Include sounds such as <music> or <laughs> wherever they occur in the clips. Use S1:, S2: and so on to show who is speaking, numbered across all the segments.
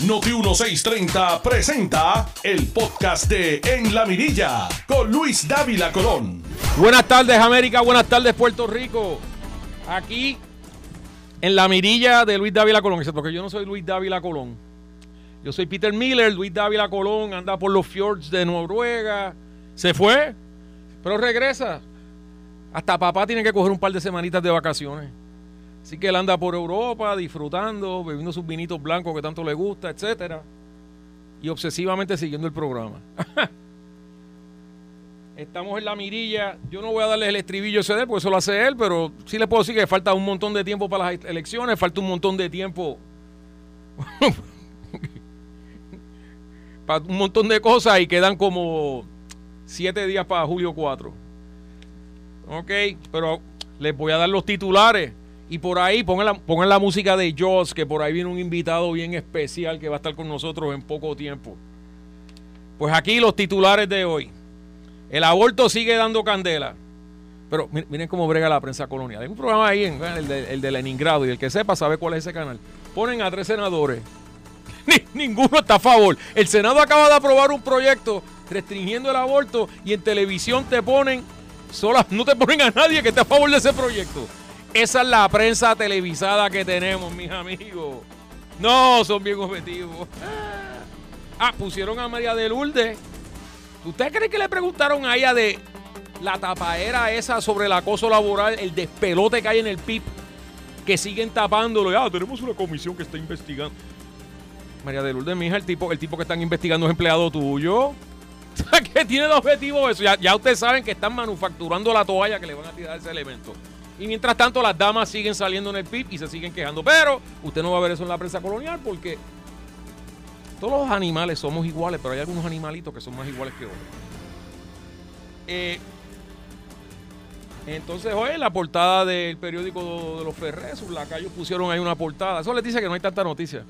S1: Noti 1630 presenta el podcast de En la Mirilla con Luis Dávila Colón.
S2: Buenas tardes América, buenas tardes Puerto Rico. Aquí en la mirilla de Luis Dávila Colón, excepto que yo no soy Luis Dávila Colón. Yo soy Peter Miller, Luis Dávila Colón anda por los fjords de Noruega. Se fue, pero regresa. Hasta papá tiene que coger un par de semanitas de vacaciones. Así que él anda por Europa disfrutando, bebiendo sus vinitos blancos que tanto le gusta, etcétera, y obsesivamente siguiendo el programa. <laughs> Estamos en la mirilla. Yo no voy a darles el estribillo ese de porque eso lo hace él, pero sí les puedo decir que falta un montón de tiempo para las elecciones, falta un montón de tiempo <laughs> para un montón de cosas y quedan como siete días para julio 4. Ok, pero les voy a dar los titulares y por ahí pongan la, música de Joss, que por ahí viene un invitado bien especial que va a estar con nosotros en poco tiempo. Pues aquí los titulares de hoy. El aborto sigue dando candela. Pero miren cómo brega la prensa colonial. Hay un programa ahí, en, el, de, el de Leningrado, y el que sepa sabe cuál es ese canal. Ponen a tres senadores. <laughs> ninguno está a favor. El Senado acaba de aprobar un proyecto restringiendo el aborto y en televisión te ponen, solas, no te ponen a nadie que esté a favor de ese proyecto. Esa es la prensa televisada que tenemos, mis amigos. No, son bien objetivos. Ah, pusieron a María de Lourdes. ¿Usted cree que le preguntaron a ella de la tapaera esa sobre el acoso laboral, el despelote que hay en el PIB, que siguen tapándolo? Ah, tenemos una comisión que está investigando. María de Lourdes, mi hija, el tipo, el tipo que están investigando es empleado tuyo. <laughs> ¿Qué tiene de objetivo eso? Ya, ya ustedes saben que están manufacturando la toalla que le van a tirar ese elemento. Y mientras tanto, las damas siguen saliendo en el PIB y se siguen quejando. Pero usted no va a ver eso en la prensa colonial porque todos los animales somos iguales, pero hay algunos animalitos que son más iguales que otros. Eh, entonces, hoy en la portada del periódico de los Ferres, sus lacayos pusieron ahí una portada. Eso les dice que no hay tanta noticia.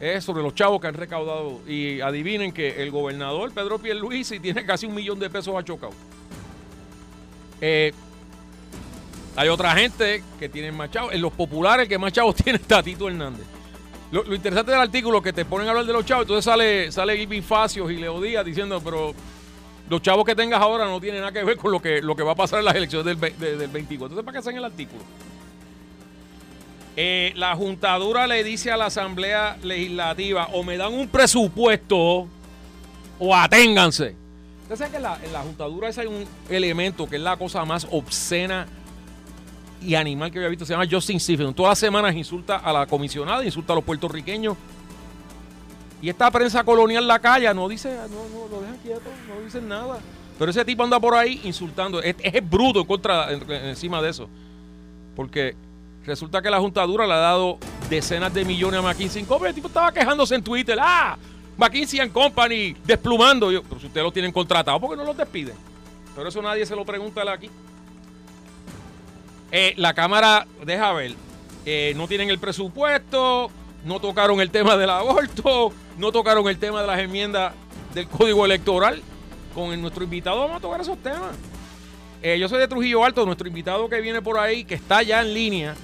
S2: Es sobre los chavos que han recaudado. Y adivinen que el gobernador Pedro Pierluisi tiene casi un millón de pesos achocado. Eh, hay otra gente que tiene más chavos. En los populares, el que más chavos <laughs> tiene es Tatito Hernández. Lo, interesante del artículo es que te ponen a hablar de los chavos, entonces sale, sale Facios y Leo Díaz diciendo, pero los chavos que tengas ahora no tienen nada que ver con lo que, lo que va a pasar en las elecciones del, del 24. Entonces, ¿para qué hacen el artículo? Eh, la juntadura le dice a la Asamblea Legislativa o me dan un presupuesto o aténganse. Usted sabe que en la, en la juntadura ese hay un elemento que es la cosa más obscena y animal que había visto. Se llama Justin Stephen. Todas las semanas insulta a la comisionada, insulta a los puertorriqueños. Y esta prensa colonial la calla, no dice, no, no, lo dejan quieto, no dicen nada. Pero ese tipo anda por ahí insultando. Es, es bruto en contra, encima de eso. Porque resulta que la juntadura le ha dado decenas de millones a McKinsey Company. El tipo estaba quejándose en Twitter. ¡Ah! McKinsey Company desplumando. Yo, pero si ustedes lo tienen contratado, ¿por qué no los despiden? Pero eso nadie se lo pregunta aquí. Eh, la Cámara, deja ver, eh, no tienen el presupuesto, no tocaron el tema del aborto, no tocaron el tema de las enmiendas del Código Electoral. Con nuestro invitado vamos a tocar esos temas. Eh, yo soy de Trujillo Alto, nuestro invitado que viene por ahí, que está ya en línea,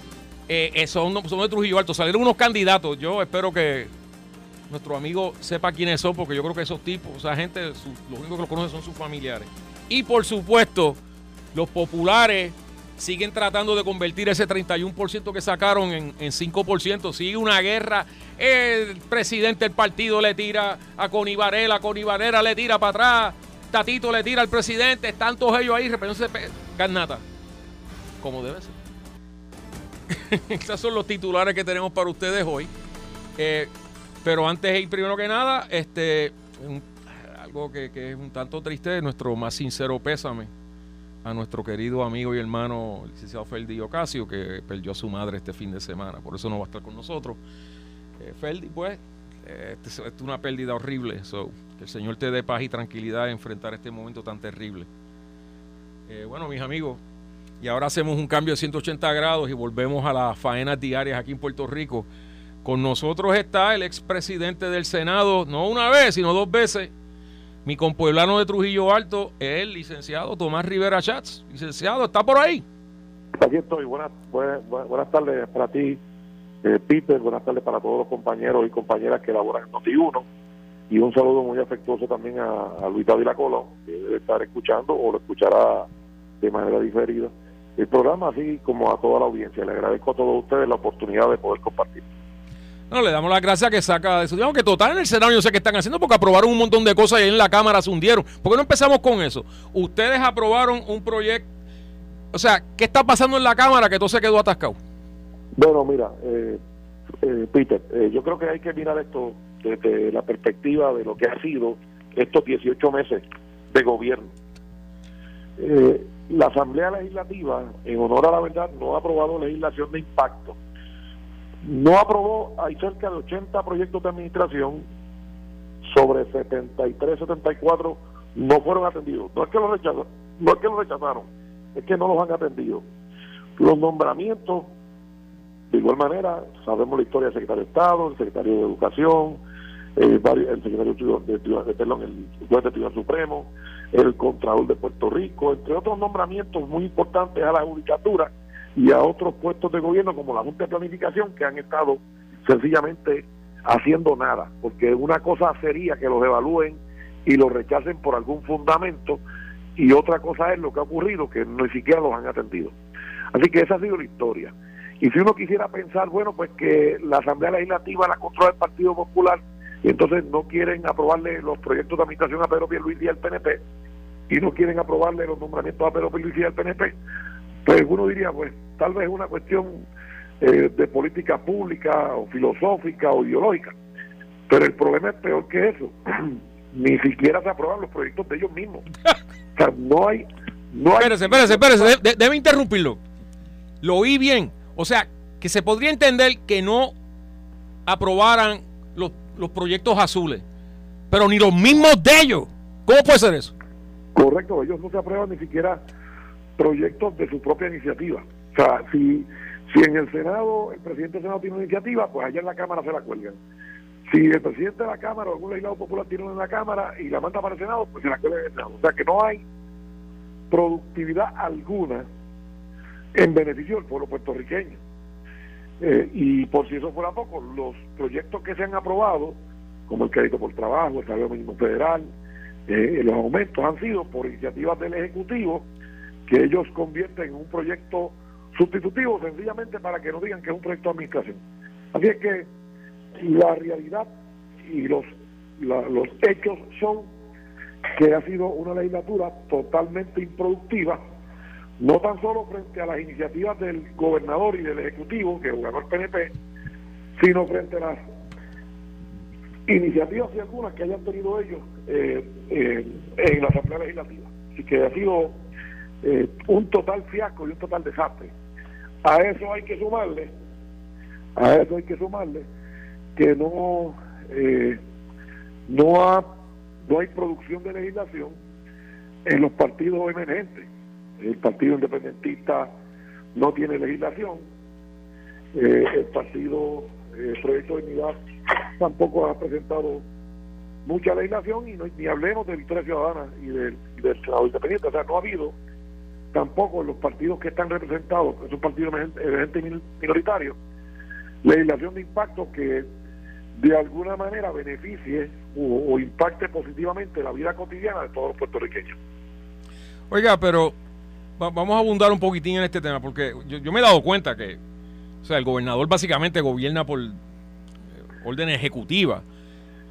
S2: son, son, de Trujillo Alto. Salieron unos candidatos. Yo espero que nuestro amigo sepa quiénes son, porque yo creo que esos tipos, o sea, gente, los únicos que los conocen son sus familiares. Y por supuesto, los populares siguen tratando de convertir ese 31% que sacaron en, 5%. Sigue una guerra. El presidente del partido le tira a Connie Varela le tira para atrás, Tatito le tira al presidente, están todos ellos ahí, reprendiéndose garnata. Como debe ser. <laughs> Esos son los titulares que tenemos para ustedes hoy. Eh, pero antes de ir primero que nada, este, algo que, que es un tanto triste, nuestro más sincero pésame a nuestro querido amigo y hermano, licenciado Ferdi Ocasio, que perdió a su madre este fin de semana. Por eso no va a estar con nosotros. Eh, Ferdi, pues, eh, es una pérdida horrible. que el Señor te dé paz y tranquilidad de enfrentar este momento tan terrible. Eh, bueno, mis amigos, y ahora hacemos un cambio de 180 grados y volvemos a las faenas diarias aquí en Puerto Rico. Con nosotros está el expresidente del Senado, no una vez, sino dos veces, mi compueblano de Trujillo Alto es el licenciado Tomás Rivera Chats. Licenciado, ¿está por ahí?
S3: Aquí estoy. Buenas, buenas, buenas tardes para ti eh, Peter, buenas tardes para todos los compañeros y compañeras que laboran en Noti1 y un saludo muy afectuoso también a, Luis David Colón, que debe estar escuchando o lo escuchará de manera diferida el programa, así como a toda la audiencia. Le agradezco a todos ustedes la oportunidad de poder compartir.
S2: No, le damos las gracias que saca de su digamos que total en el Senado yo sé qué están haciendo porque aprobaron un montón de cosas y en la Cámara se hundieron. ¿Por qué no empezamos con eso? Ustedes aprobaron un proyecto, o sea, ¿qué está pasando en la Cámara que todo se quedó atascado?
S3: Bueno, mira, eh, eh, Peter, eh, yo creo que hay que mirar esto desde la perspectiva de lo que ha sido estos 18 meses de gobierno. la Asamblea Legislativa, en honor a la verdad, no ha aprobado legislación de impacto no aprobó, hay cerca de 80 proyectos de administración, sobre 73, 74 no fueron atendidos. No es que los rechazaron, no es que los rechazaron, es que no los han atendido. Los nombramientos, de igual manera, sabemos la historia del secretario de Estado, el secretario de Educación, eh, el secretario de, de, perdón, el juez de Tribunal Supremo, el Contralor de Puerto Rico, entre otros nombramientos muy importantes a la judicatura y a otros puestos de gobierno como la Junta de Planificación que han estado sencillamente haciendo nada, porque una cosa sería que los evalúen y los rechacen por algún fundamento y otra cosa es lo que ha ocurrido, que ni siquiera los han atendido. Así que esa ha sido la historia. Y si uno quisiera pensar, bueno, pues que la Asamblea Legislativa la controla el Partido Popular y entonces no quieren aprobarle los proyectos de administración a Pedro Pierluisi y al PNP y no quieren aprobarle los nombramientos a Pedro Pierluisi y al PNP, pues uno diría, pues tal vez una cuestión eh, de política pública o filosófica o ideológica. Pero el problema es peor que eso. <clears throat> Ni siquiera se aprueban los proyectos de ellos mismos. o sea, no hay... No hay...
S2: Espérese, espérese, espérese. debe interrumpirlo. Lo oí bien. O sea, que se podría entender que no aprobaran los, los proyectos azules, pero ni los mismos de ellos. ¿Cómo puede ser eso?
S3: Correcto, ellos no se aprueban ni siquiera proyectos de su propia iniciativa. O sea, si, si en el Senado, el presidente del Senado tiene una iniciativa, pues allá en la Cámara se la cuelgan. Si el presidente de la Cámara o algún legislador popular tiene una en la Cámara y la manda para el Senado, pues se la cuelgan en el Senado. O sea que no hay productividad alguna en beneficio del pueblo puertorriqueño. Eh, y por si eso fuera poco, los proyectos que se han aprobado, como el crédito por trabajo, el salario mínimo federal, eh, los aumentos han sido por iniciativas del Ejecutivo que ellos convierten en un proyecto sustitutivo sencillamente para que no digan que es un proyecto de administración. Así es que la realidad y los, hechos son que ha sido una legislatura totalmente improductiva, no tan solo frente a las iniciativas del gobernador y del ejecutivo, que gobernó el PNP, sino frente a las iniciativas y algunas que hayan tenido ellos eh, eh, en la Asamblea Legislativa. Así que ha sido eh, un total fiasco y un total desastre. A eso hay que sumarle, a eso hay que sumarle que no eh, no ha no hay producción de legislación en los partidos emergentes. El Partido Independentista no tiene legislación, eh, el Partido Proyecto de Unidad tampoco ha presentado mucha legislación y no, ni hablemos de Victoria Ciudadana y del, y Independiente. O sea, no ha habido tampoco los partidos que están representados, esos partidos emergentes minoritarios, legislación de impacto que de alguna manera beneficie o, impacte positivamente la vida cotidiana de todos los puertorriqueños.
S2: Oiga, pero vamos a abundar un poquitín en este tema, porque yo, me he dado cuenta que, o sea, el gobernador básicamente gobierna por eh, orden ejecutiva.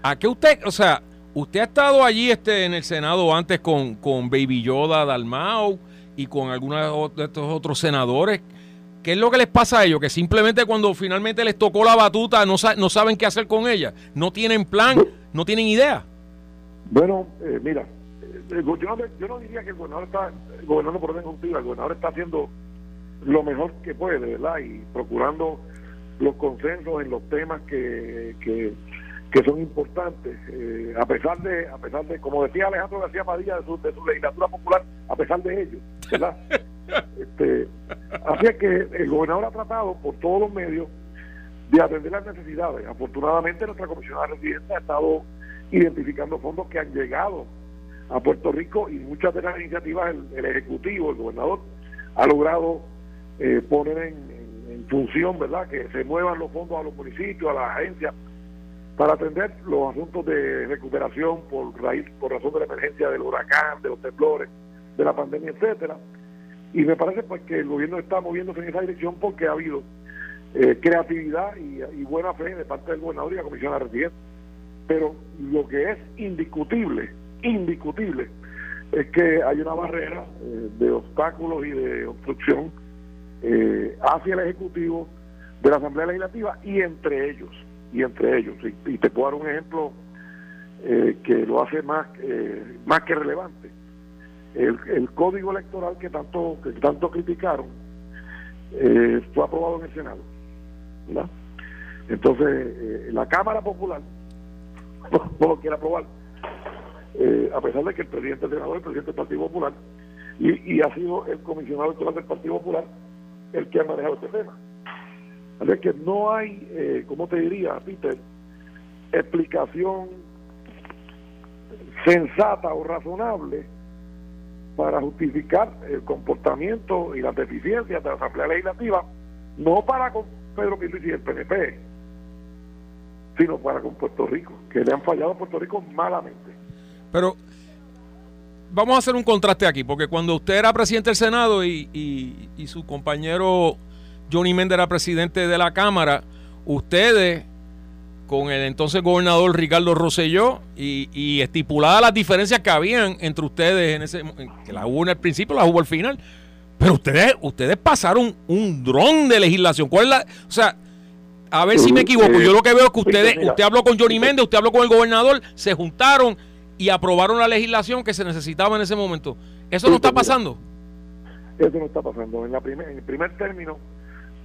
S2: ¿A qué usted, o sea, usted ha estado allí este, en el Senado antes con, con Baby Yoda Dalmau? Y con algunos de estos otros senadores. ¿Qué es lo que les pasa a ellos? Que simplemente cuando finalmente les tocó la batuta no, no saben qué hacer con ella. No tienen plan, no tienen idea.
S3: Bueno, eh, mira, eh, yo, no, diría que el gobernador está gobernando por orden contigo. El gobernador está haciendo lo mejor que puede, ¿verdad? Y procurando los consensos en los temas que, que que son importantes, eh, a pesar de, a pesar de, como decía Alejandro García Padilla de su, de su legislatura popular, a pesar de ello, ¿verdad? <laughs> este, así es que el gobernador ha tratado por todos los medios de atender las necesidades. Afortunadamente nuestra comisionada residente ha estado identificando fondos que han llegado a Puerto Rico y muchas de las iniciativas el, Ejecutivo, el gobernador, ha logrado eh, poner en, en función, ¿verdad?, que se muevan los fondos a los municipios, a las agencias, para atender los asuntos de recuperación por raíz, por razón de la emergencia del huracán, de los temblores, de la pandemia, etcétera. Y me parece pues que el gobierno está moviéndose en esa dirección porque ha habido eh, creatividad y, buena fe de parte del gobernador y la comisión de residentes. Pero lo que es indiscutible, indiscutible, es que hay una barrera eh, de obstáculos y de obstrucción eh, hacia el Ejecutivo de la Asamblea Legislativa y entre ellos y entre ellos. Y, te puedo dar un ejemplo eh, que lo hace más, eh, más que relevante. El, el, código electoral que tanto, que tanto criticaron eh, fue aprobado en el Senado. ¿verdad? Entonces, la Cámara Popular <laughs> no, lo quiere aprobar, a pesar de que el presidente del Senado es el presidente del Partido Popular y, y ha sido el comisionado electoral del Partido Popular el que ha manejado este tema. Así que no hay, eh, ¿cómo te diría, Peter? Explicación sensata o razonable para justificar el comportamiento y las deficiencias de la Asamblea Legislativa, no para con Pedro Pierluisi y el PNP, sino para con Puerto Rico, que le han fallado a Puerto Rico malamente.
S2: Pero vamos a hacer un contraste aquí, porque cuando usted era presidente del Senado y, y su compañero Johnny Méndez era presidente de la Cámara, ustedes con el entonces gobernador Ricardo Rosselló y, y estipuladas las diferencias que habían entre ustedes en ese que la hubo en el principio, las hubo al final, pero ustedes ustedes pasaron un dron de legislación. ¿Cuál es la, o sea, a ver si me equivoco, yo lo que veo es que ustedes, usted habló con Johnny Méndez, usted habló con el gobernador, se juntaron y aprobaron la legislación que se necesitaba en ese momento. ¿Eso no está pasando?
S3: Eso no está pasando. En, la primer, en el primer término,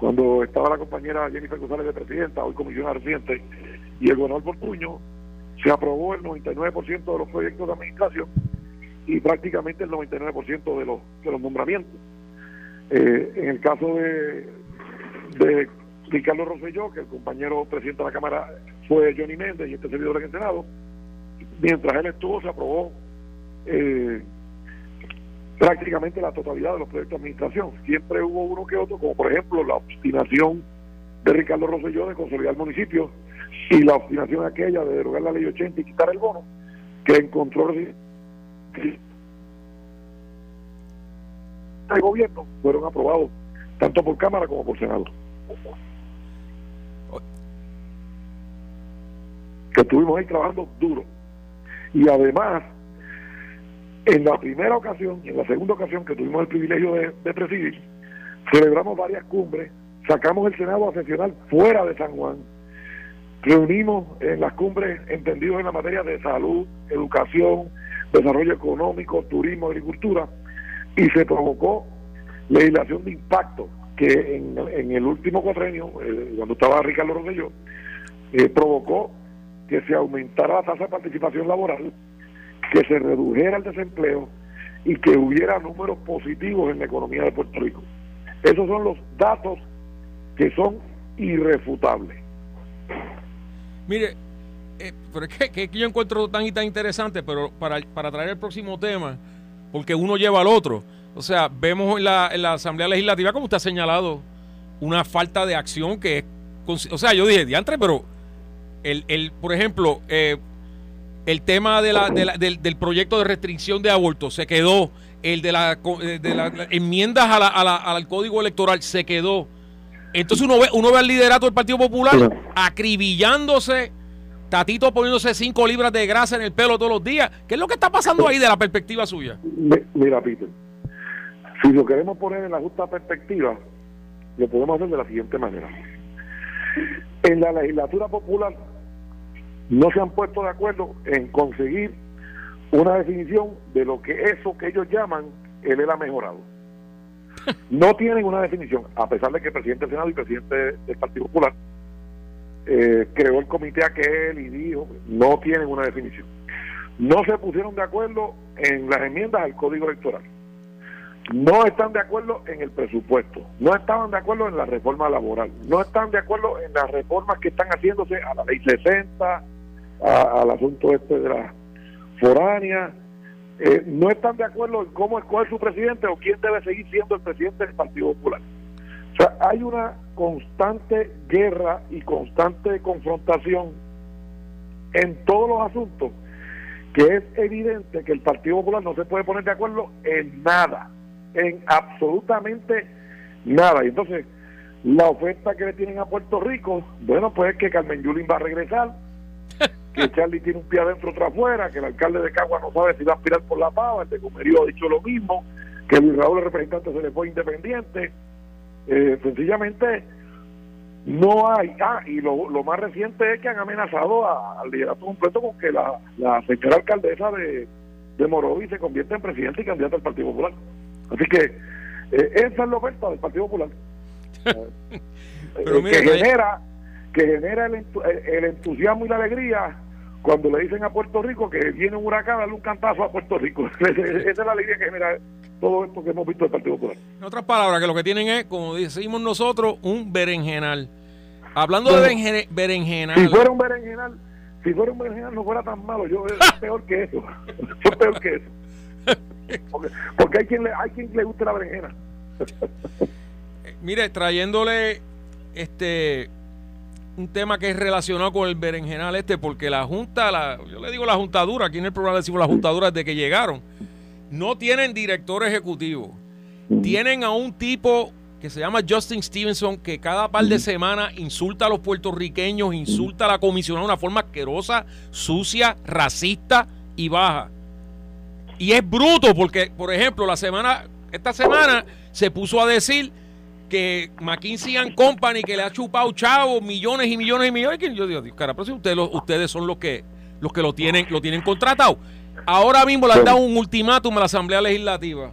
S3: cuando estaba la compañera Jennifer González de presidenta, hoy comisionada reciente, y el gobernador Portuño, se aprobó el 99% de los proyectos de administración y prácticamente el 99% de los, de los nombramientos. Eh, en el caso de, de Ricardo Rosselló, que el compañero presidente de la Cámara fue Johnny Méndez y este servidor en el Senado, mientras él estuvo se aprobó eh, prácticamente la totalidad de los proyectos de administración. Siempre hubo uno que otro, como por ejemplo la obstinación de Ricardo Rosselló de consolidar el municipio y la obstinación aquella de derogar la ley 80 y quitar el bono, que encontró el gobierno fueron aprobados tanto por Cámara como por Senado. Que estuvimos ahí trabajando duro. Y además, en la primera ocasión y en la segunda ocasión que tuvimos el privilegio de, presidir, celebramos varias cumbres, sacamos el Senado a fuera de San Juan, reunimos en las cumbres entendidos en la materia de salud, educación, desarrollo económico, turismo, agricultura, y se provocó legislación de impacto que en, el último cuatrenio, eh, cuando estaba Ricardo Rosselló, eh, provocó que se aumentara la tasa de participación laboral que se redujera el desempleo y que hubiera números positivos en la economía de Puerto Rico. Esos son los datos que son irrefutables.
S2: Mire, eh, pero es que, yo encuentro tan y tan interesante, pero para, para traer el próximo tema, porque uno lleva al otro. O sea, vemos en la, en la Asamblea Legislativa, como usted ha señalado, una falta de acción que es... O sea, yo dije, diantre, pero el, el por ejemplo, eh, el tema de la, del, proyecto de restricción de aborto se quedó. El de, la, eh, de las enmiendas a la, al código electoral se quedó. Entonces uno ve, uno ve al liderato del Partido Popular acribillándose, Tatito poniéndose cinco libras de grasa en el pelo todos los días. ¿Qué es lo que está pasando ahí de la perspectiva suya?
S3: Mira, Peter, si lo queremos poner en la justa perspectiva, lo podemos hacer de la siguiente manera. En la legislatura popular no se han puesto de acuerdo en conseguir una definición de lo que eso que ellos llaman el ha mejorado. <laughs> No tienen una definición, a pesar de que el presidente del Senado y presidente del Partido Popular eh, creó el comité aquel y dijo, no tienen una definición. No se pusieron de acuerdo en las enmiendas al código electoral. No están de acuerdo en el presupuesto. No estaban de acuerdo en la reforma laboral. No están de acuerdo en las reformas que están haciéndose a la ley 60, al asunto este de la foránea, eh, no están de acuerdo en cómo escoger su presidente o quién debe seguir siendo el presidente del Partido Popular. O sea, hay una constante guerra y constante confrontación en todos los asuntos que es evidente que el Partido Popular no se puede poner de acuerdo en nada, en absolutamente nada. Y entonces, la oferta que le tienen a Puerto Rico, bueno, pues es que Carmen Yulín va a regresar, <laughs> que Charlie tiene un pie adentro, otro afuera, que el alcalde de Cagua no sabe si va a aspirar por la pava, el de Comerío ha dicho lo mismo, que Luis Raúl, el representante, se le fue independiente. Eh, sencillamente, no hay. Ah, y lo, lo más reciente es que han amenazado al liderato completo con que la, la señora alcaldesa de, de Morovi se convierta en presidente y candidata del Partido Popular. Así que eh, esa es la oferta del Partido Popular. <laughs> Eh, que genera que genera el, el, entusiasmo y la alegría cuando le dicen a Puerto Rico que viene un huracán, darle un cantazo a Puerto Rico. <laughs> Esa es la alegría que genera todo esto que hemos visto del Partido Popular.
S2: En otras palabras, que lo que tienen es, como decimos nosotros, un berenjenal. Hablando de berenjenal.
S3: Si fuera un berenjenal, si fuera un berenjenal no fuera tan malo, yo es <laughs> peor que eso. es peor que eso. Porque, hay quien le, hay quien le guste la berenjena. <laughs>
S2: Mire, trayéndole este un tema que es relacionado con el berenjenal este, porque la Junta, la, yo le digo la juntadura, aquí en el programa decimos la juntadura desde que llegaron no tienen director ejecutivo. Tienen a un tipo que se llama Justin Stevenson, que cada par de semanas insulta a los puertorriqueños, insulta a la comisionada de una forma asquerosa, sucia, racista y baja. Y es bruto porque, por ejemplo, la semana, esta semana se puso a decir que McKinsey and Company, que le ha chupado chavo millones y millones y millones. yo digo, cara, pero si ustedes, ustedes son los que, los que lo tienen, lo tienen contratado. Ahora mismo le han dado un ultimátum a la Asamblea Legislativa.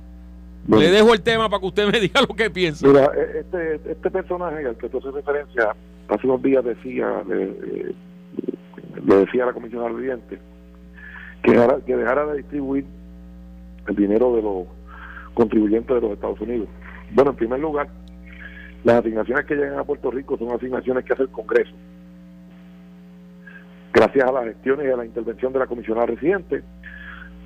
S2: Le dejo el tema para que usted me <laughs> diga lo que piensa.
S3: Mira, e, este, este personaje al que tú haces referencia, hace unos días decía, le, decía a la Comisión Ardiente que, que dejara de distribuir el dinero de los contribuyentes de los Estados Unidos. Bueno, en primer lugar, las asignaciones que llegan a Puerto Rico son asignaciones que hace el Congreso. Gracias a las gestiones y a la intervención de la comisionada residente,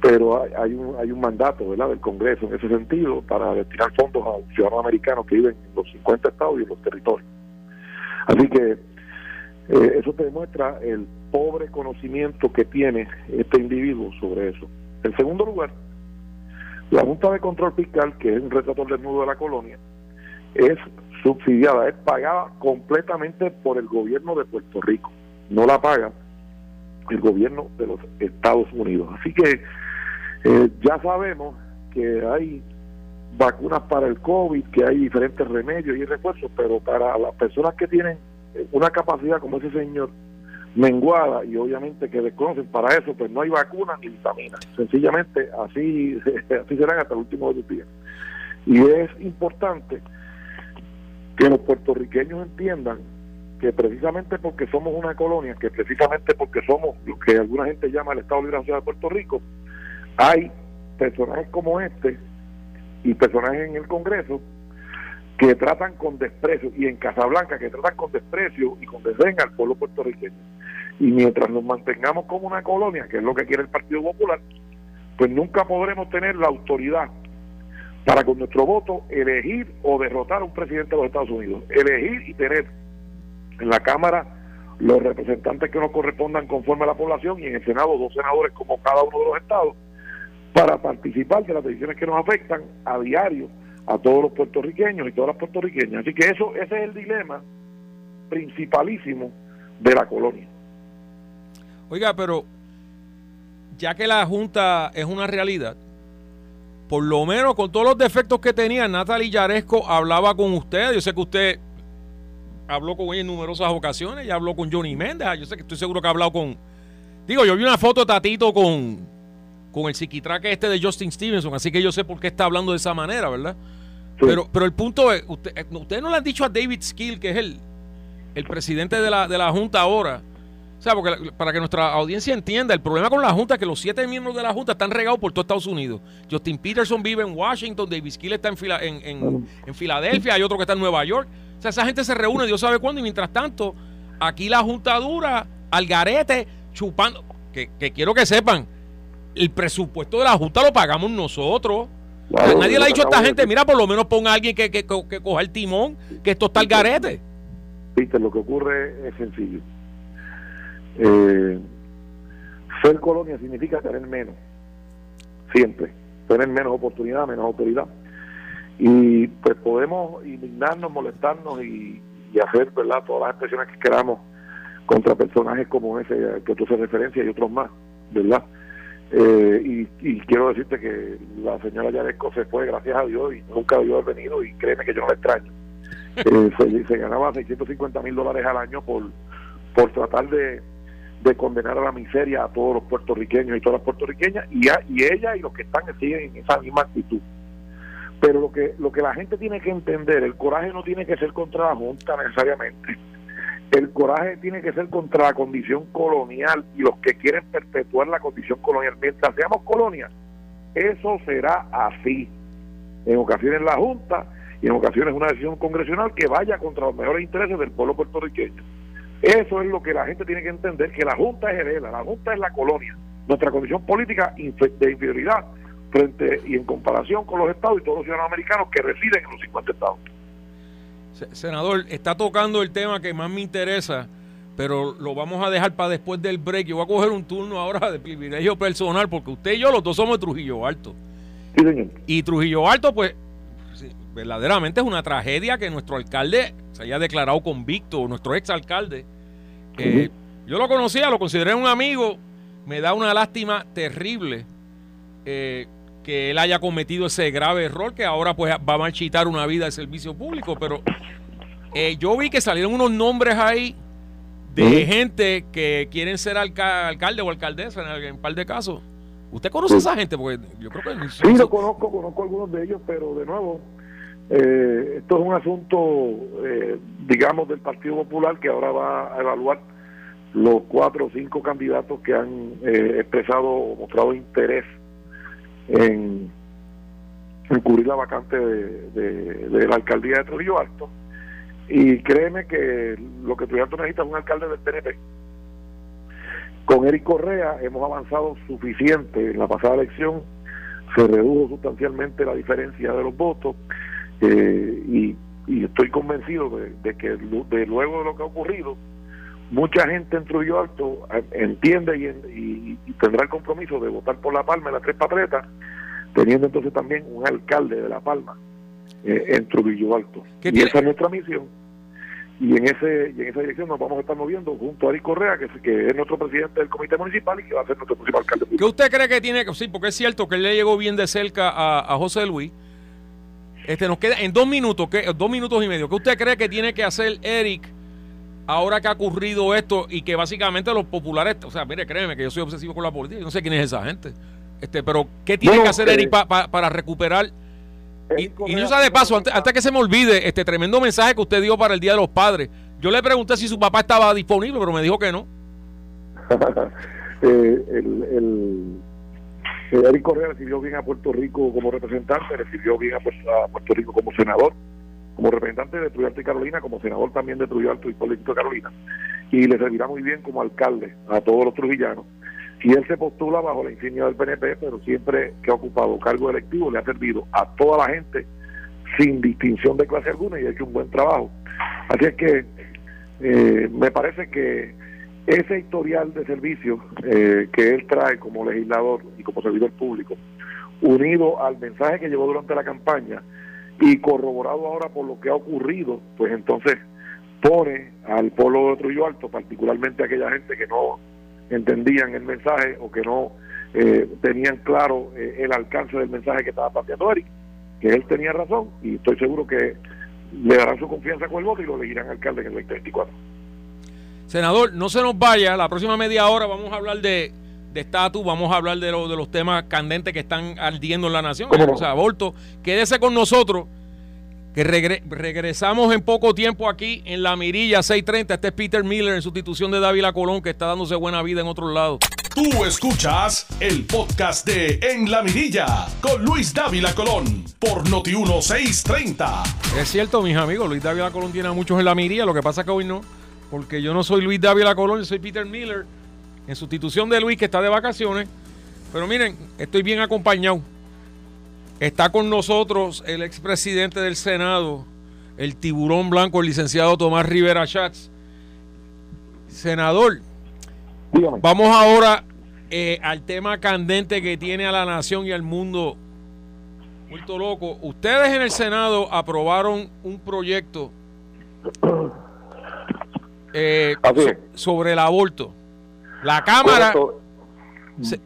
S3: pero hay, un, hay un mandato ¿verdad? del Congreso en ese sentido para destinar fondos a ciudadanos americanos que viven en los 50 estados y en los territorios. Así que eh, eso te demuestra el pobre conocimiento que tiene este individuo sobre eso. En segundo lugar, la Junta de Control Fiscal, que es un retrato desnudo de la colonia, es subsidiada, es pagada completamente por el gobierno de Puerto Rico. No la paga el gobierno de los Estados Unidos. Así que eh, ya sabemos que hay vacunas para el COVID, que hay diferentes remedios y refuerzos, pero para las personas que tienen una capacidad como ese señor menguada y obviamente que desconocen para eso, pues no hay vacunas ni vitaminas. Sencillamente así, <laughs> así serán hasta el último de los días. Y es importante que los puertorriqueños entiendan que precisamente porque somos una colonia, que precisamente porque somos lo que alguna gente llama el Estado Libre de Puerto Rico, hay personajes como este y personajes en el Congreso que tratan con desprecio y en Casablanca que tratan con desprecio y con desdén al pueblo puertorriqueño. Y mientras nos mantengamos como una colonia, que es lo que quiere el Partido Popular, pues nunca podremos tener la autoridad para con nuestro voto elegir o derrotar a un presidente de los Estados Unidos. Elegir y tener en la Cámara los representantes que nos correspondan conforme a la población y en el Senado dos senadores como cada uno de los estados para participar de las decisiones que nos afectan a diario a todos los puertorriqueños y todas las puertorriqueñas. Así que eso ese es el dilema principalísimo de la colonia.
S2: Oiga, pero ya que la Junta es una realidad, por lo menos con todos los defectos que tenía, Natalie Yaresco hablaba con usted. Yo sé que usted habló con ella en numerosas ocasiones, ya habló con Johnny Méndez, yo sé que estoy seguro que ha hablado con... Digo, yo vi una foto de Tatito con, con el psiquitraque este de Justin Stevenson, así que yo sé por qué está hablando de esa manera, ¿verdad? Pero, pero el punto es, usted, eh, ustedes no le han dicho a David Skill, que es el, el presidente de la, de la Junta ahora, o sea, porque para que nuestra audiencia entienda, el problema con la Junta es que los siete miembros de la Junta están regados por todo Estados Unidos. Justin Peterson vive en Washington, David Skill está en, en, en Filadelfia, hay otro que está en Nueva York sea, esa gente se reúne, Dios sabe cuándo, y mientras tanto, aquí la juntadura, al garete, chupando. Que, quiero que sepan, el presupuesto de la Junta lo pagamos nosotros. Nadie le ha dicho a esta gente, mira, por lo menos ponga a alguien que, que, que coja el timón, que esto está al garete.
S3: Viste, lo que ocurre es sencillo. Eh, ser colonia significa tener menos, siempre, tener menos oportunidad, menos autoridad. Y pues podemos indignarnos, molestarnos y, hacer verdad todas las expresiones que queramos contra personajes como ese que tú haces referencia y otros más, ¿verdad? Eh, y, quiero decirte que la señora Yaresco se fue, gracias a Dios, y nunca debió haber venido, y créeme que yo no la extraño. <laughs> Eh, se, ganaba 650 mil dólares al año por, por tratar de, condenar a la miseria a todos los puertorriqueños y todas las puertorriqueñas, y, y ella y los que están siguen en esa misma actitud. Pero lo que, lo que la gente tiene que entender, el coraje no tiene que ser contra la Junta necesariamente. El coraje tiene que ser contra la condición colonial y los que quieren perpetuar la condición colonial. Mientras seamos colonia, eso será así. En ocasiones la Junta y en ocasiones una decisión congresional que vaya contra los mejores intereses del pueblo puertorriqueño. Eso es lo que la gente tiene que entender, que la Junta es hereda, la Junta es la colonia. Nuestra condición política de inferioridad frente y en comparación con los estados y todos los ciudadanos americanos que residen en los 50 estados.
S2: Senador, está tocando el tema que más me interesa, pero lo vamos a dejar para después del break. Yo voy a coger un turno ahora de privilegio personal, porque usted y yo los dos somos de Trujillo Alto.
S3: Sí, señor.
S2: Y Trujillo Alto, pues, verdaderamente es una tragedia que nuestro alcalde se haya declarado convicto, nuestro exalcalde. alcalde Yo lo conocía, lo consideré un amigo, me da una lástima terrible. Eh, que él haya cometido ese grave error que ahora pues va a marchitar una vida de servicio público, pero eh, yo vi que salieron unos nombres ahí de gente que quieren ser alcalde o alcaldesa en, un par de casos. ¿Usted conoce a esa gente? Porque yo creo que...
S3: Sí, lo conozco, conozco algunos de ellos, pero de nuevo, eh, esto es un asunto, eh, digamos, del Partido Popular que ahora va a evaluar los cuatro o cinco candidatos que han expresado o mostrado interés en, cubrir la vacante de, la alcaldía de Trujillo Alto. Y créeme que lo que Trujillo Alto necesita es un alcalde del PNP. Con Eric Correa hemos avanzado suficiente. En la pasada elección se redujo sustancialmente la diferencia de los votos eh, y, estoy convencido de, que de luego de lo que ha ocurrido, mucha gente en Trujillo Alto entiende y, tendrá el compromiso de votar por La Palma en las tres papeletas, teniendo entonces también un alcalde de La Palma eh, en Trujillo Alto. Y esa es nuestra misión. Y en ese y en esa dirección nos vamos a estar moviendo junto a Ari Correa, que, que es nuestro presidente del comité municipal y que va a ser nuestro próximo alcalde.
S2: ¿Qué usted cree que tiene que.? Sí, porque es cierto que él le llegó bien de cerca a, José Luis. Este, nos queda en dos minutos, ¿qué? dos minutos y medio. ¿Qué usted cree que tiene que hacer Eric? ahora que ha ocurrido esto y que básicamente los populares, o sea, mire, créeme que yo soy obsesivo con la política, yo no sé quién es esa gente. Este, pero ¿qué tiene que hacer Eric eh, para recuperar? Y, y no sabe de paso, antes, antes, que se me olvide, este tremendo mensaje que usted dio para el Día de los Padres. Yo le pregunté si su papá estaba disponible, pero me dijo que no. <laughs>
S3: eh, el, el, Eric Correa recibió bien a Puerto Rico como representante, recibió bien a Puerto Rico como senador como representante de Trujillo y Carolina, como senador también de Trujillo Alto y político de Carolina, y le servirá muy bien como alcalde a todos los trujillanos. Si él se postula bajo la insignia del PNP, pero siempre que ha ocupado cargo electivo le ha servido a toda la gente sin distinción de clase alguna y ha hecho un buen trabajo. Así es que eh, me parece que ese historial de servicio eh, que él trae como legislador y como servidor público, unido al mensaje que llevó durante la campaña, y corroborado ahora por lo que ha ocurrido, pues entonces pone al pueblo de Trujillo Alto, particularmente a aquella gente que no entendían el mensaje o que no eh, tenían claro eh, el alcance del mensaje que estaba planteando Eric, que él tenía razón y estoy seguro que le darán su confianza con el voto y lo elegirán alcalde en el 2024.
S2: Senador, no se nos vaya, la próxima media hora vamos a hablar de de estatus, vamos a hablar de, lo, de los temas candentes que están ardiendo en la nación, o sea, aborto. Quédese con nosotros, que regresamos en poco tiempo aquí en la Mirilla 630. Este es Peter Miller en sustitución de Dávila Colón, que está dándose buena vida en otros lados.
S1: Tú escuchas el podcast de En la Mirilla con Luis Dávila Colón por Noti 1630.
S2: Es cierto, mis amigos, Luis Dávila Colón tiene a muchos en la Mirilla, lo que pasa que hoy no, porque yo no soy Luis Dávila Colón, yo soy Peter Miller en sustitución de Luis que está de vacaciones. Pero miren, estoy bien acompañado. Está con nosotros el expresidente del Senado, el tiburón blanco, el licenciado Tomás Rivera Schatz. Senador, vamos ahora eh, al tema candente que tiene a la nación y al mundo muerto loco. Ustedes en el Senado aprobaron un proyecto eh, sobre el aborto. La Cámara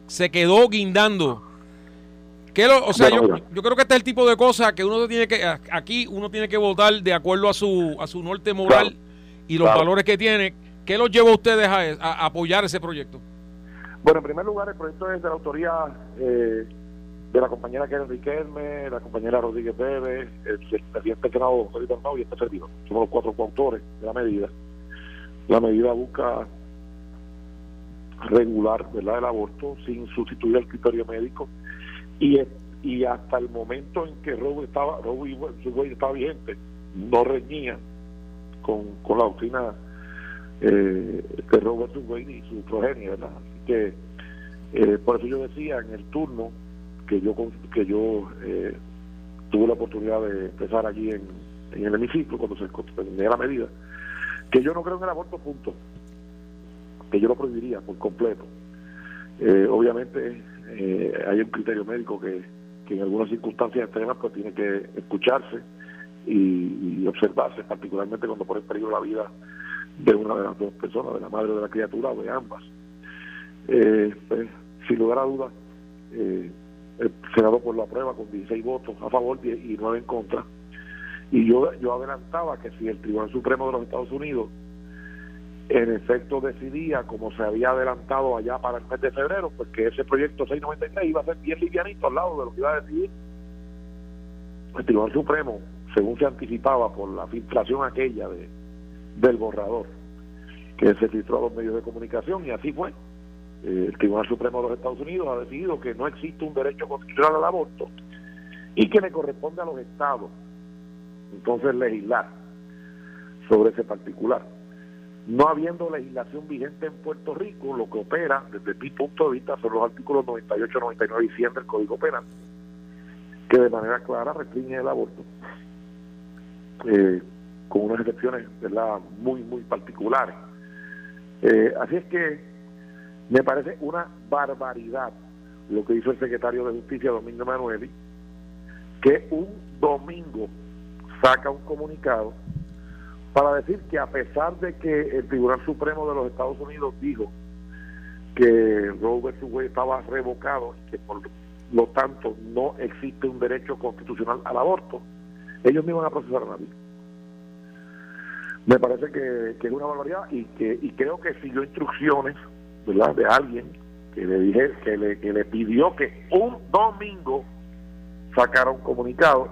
S2: se, quedó guindando. o sea, yo, creo que este es el tipo de cosas que uno tiene que, aquí uno tiene que votar de acuerdo a su, a su norte moral y los valores que tiene. ¿Qué los lleva a ustedes a, apoyar ese proyecto?
S3: Bueno, en primer lugar, el proyecto es de la autoría eh, de la compañera Karen Riquelme, la compañera Rodríguez Bebe, el, presidente Senado Felipe Arnau y este servidor. Somos los cuatro coautores de la medida. La medida busca regular ¿verdad? el aborto sin sustituir el criterio médico y, hasta el momento en que Roe estaba Roe estaba vigente no reñía con, con la doctrina eh, de versus Wade y su progenie ¿verdad? así que eh, por eso yo decía en el turno que yo que yo eh, tuve la oportunidad de empezar allí en, en el hemiciclo cuando se terminó la medida que yo no creo en el aborto punto que yo lo prohibiría por completo. Eh, obviamente eh, hay un criterio médico que, en algunas circunstancias extremas pues tiene que escucharse y, observarse, particularmente cuando pone en peligro la vida de una de las dos personas, de la madre de la criatura o de ambas. Eh, pues, sin lugar a dudas, el Senado por la prueba con 16 votos a favor y 9 en contra. Y yo, yo adelantaba que si el Tribunal Supremo de los Estados Unidos en efecto decidía, como se había adelantado allá para el mes de febrero, pues que ese proyecto 693 iba a ser bien livianito al lado de lo que iba a decidir el Tribunal Supremo, según se anticipaba por la filtración aquella de, del borrador, que se filtró a los medios de comunicación, y así fue. Eh, el Tribunal Supremo de los Estados Unidos ha decidido que no existe un derecho constitucional al aborto y que le corresponde a los estados entonces legislar sobre ese particular no habiendo legislación vigente en Puerto Rico, lo que opera, desde mi punto de vista, son los artículos 98, 99 y 100 del Código Penal, que de manera clara restringen el aborto, eh, con unas excepciones ¿verdad? muy, muy particulares. Eh, así es que me parece una barbaridad lo que hizo el secretario de Justicia, Domingo Manueli, que un domingo saca un comunicado para decir que a pesar de que el Tribunal Supremo de los Estados Unidos dijo que Roe vs. Wade estaba revocado y que por lo tanto no existe un derecho constitucional al aborto, ellos no iban a procesar a nadie. Me parece que, es una barbaridad y que y creo que siguió instrucciones ¿verdad? de alguien que le dije que le, que le pidió que un domingo sacara un comunicado